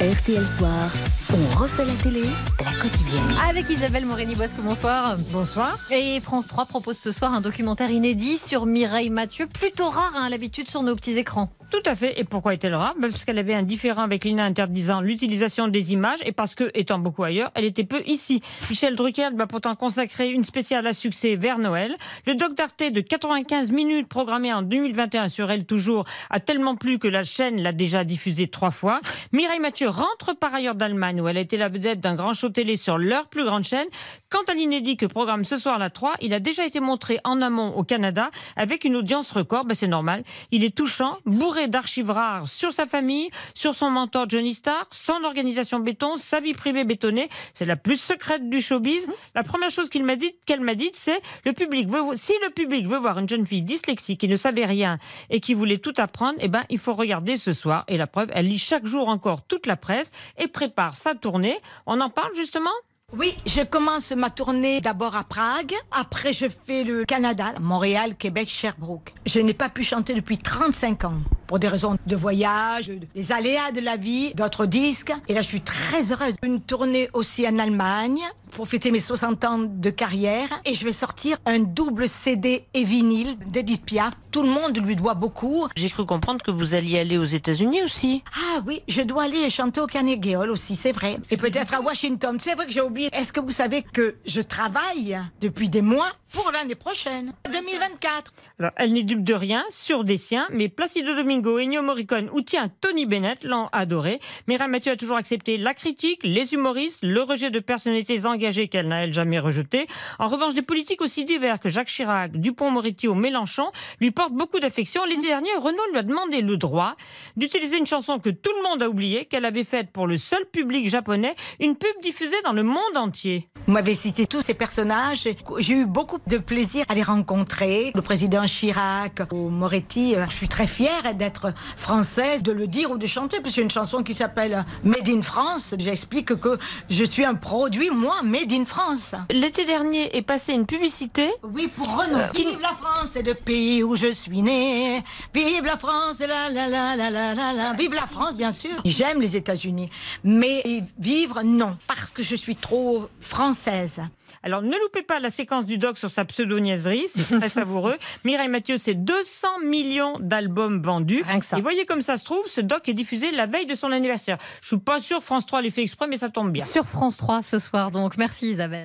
RTL Soir, on refait la télé, la quotidienne. Avec Isabelle Morini-Bosque, bonsoir. Bonsoir. Et France 3 propose ce soir un documentaire inédit sur Mireille Mathieu, plutôt rare hein, à l'habitude sur nos petits écrans. Tout à fait. Et pourquoi était-elle rare? Parce qu'elle avait un différent avec l'INA interdisant l'utilisation des images et parce que, étant beaucoup ailleurs, elle était peu ici. Michel Drucker va pourtant consacrer une spéciale à succès vers Noël. Le doc d'Arte de 95 minutes programmé en 2021 sur elle toujours a tellement plu que la chaîne l'a déjà diffusé trois fois. Mireille Mathieu rentre par ailleurs d'Allemagne où elle a été la vedette d'un grand show télé sur leur plus grande chaîne. Quant à l'inédit que programme ce soir la 3, il a déjà été montré en amont au Canada avec une audience record. Ben, c'est normal. Il est touchant, bourré d'archives rares sur sa famille, sur son mentor Johnny Starr, son organisation béton, sa vie privée bétonnée. C'est la plus secrète du showbiz. La première chose qu'il m'a dit, qu'elle m'a dit, c'est le public veut, si le public veut voir une jeune fille dyslexique qui ne savait rien et qui voulait tout apprendre, eh ben, il faut regarder ce soir. Et la preuve, elle lit chaque jour encore toute la presse et prépare sa tournée. On en parle justement? Oui, je commence ma tournée d'abord à Prague. Après, je fais le Canada, Montréal, Québec, Sherbrooke. Je n'ai pas pu chanter depuis 35 ans pour des raisons de voyage, des aléas de la vie, d'autres disques. Et là, je suis très heureuse. Une tournée aussi en Allemagne pour fêter mes 60 ans de carrière. Et je vais sortir un double CD et vinyle d'Edith Piaf. Tout le monde lui doit beaucoup. J'ai cru comprendre que vous alliez aller aux États-Unis aussi. Ah oui, je dois aller chanter au Carnegie Hall aussi, c'est vrai. Et peut-être à Washington. C'est vrai que j'ai oublié. Est-ce que vous savez que je travaille depuis des mois pour l'année prochaine, 2024 Alors, elle n'est dupe de rien, sur des siens, mais Placido Domingo, Ennio Morricone ou tiens, Tony Bennett l'ont adoré. Mireille Mathieu a toujours accepté la critique, les humoristes, le rejet de personnalités engagées qu'elle n'a elle jamais rejetées. En revanche, des politiques aussi divers que Jacques Chirac, Dupont-Moretti ou Mélenchon lui beaucoup d'affection. L'été dernier, Renaud lui a demandé le droit d'utiliser une chanson que tout le monde a oubliée, qu'elle avait faite pour le seul public japonais, une pub diffusée dans le monde entier. Vous m'avez cité tous ces personnages. J'ai eu beaucoup de plaisir à les rencontrer. Le président Chirac ou Moretti. Je suis très fière d'être française, de le dire ou de chanter, parce y a une chanson qui s'appelle Made in France. J'explique que je suis un produit, moi, Made in France. L'été dernier est passée une publicité. Oui, pour Renault. Vive la France, c'est le pays où je suis né. Vive la France, la la la la la la la. Vive la France, bien sûr. J'aime les États-Unis, mais vivre, non, parce que je suis trop française. Alors ne loupez pas la séquence du doc sur sa pseudo-niaiserie, c'est très savoureux. Mireille Mathieu, c'est 200 millions d'albums vendus. Rien que ça. Et voyez comme ça se trouve, ce doc est diffusé la veille de son anniversaire. Je suis pas sûr France 3 l'ait fait exprès, mais ça tombe bien. Sur France 3 ce soir, donc merci Isabelle.